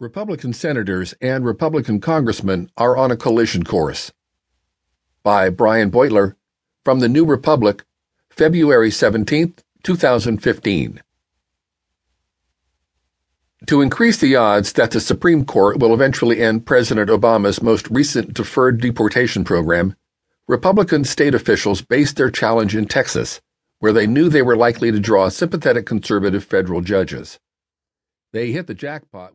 Republican senators and Republican congressmen are on a collision course. By Brian Beutler from the New Republic, February 17, 2015. To increase the odds that the Supreme Court will eventually end President Obama's most recent deferred deportation program, Republican state officials based their challenge in Texas, where they knew they were likely to draw sympathetic conservative federal judges. They hit the jackpot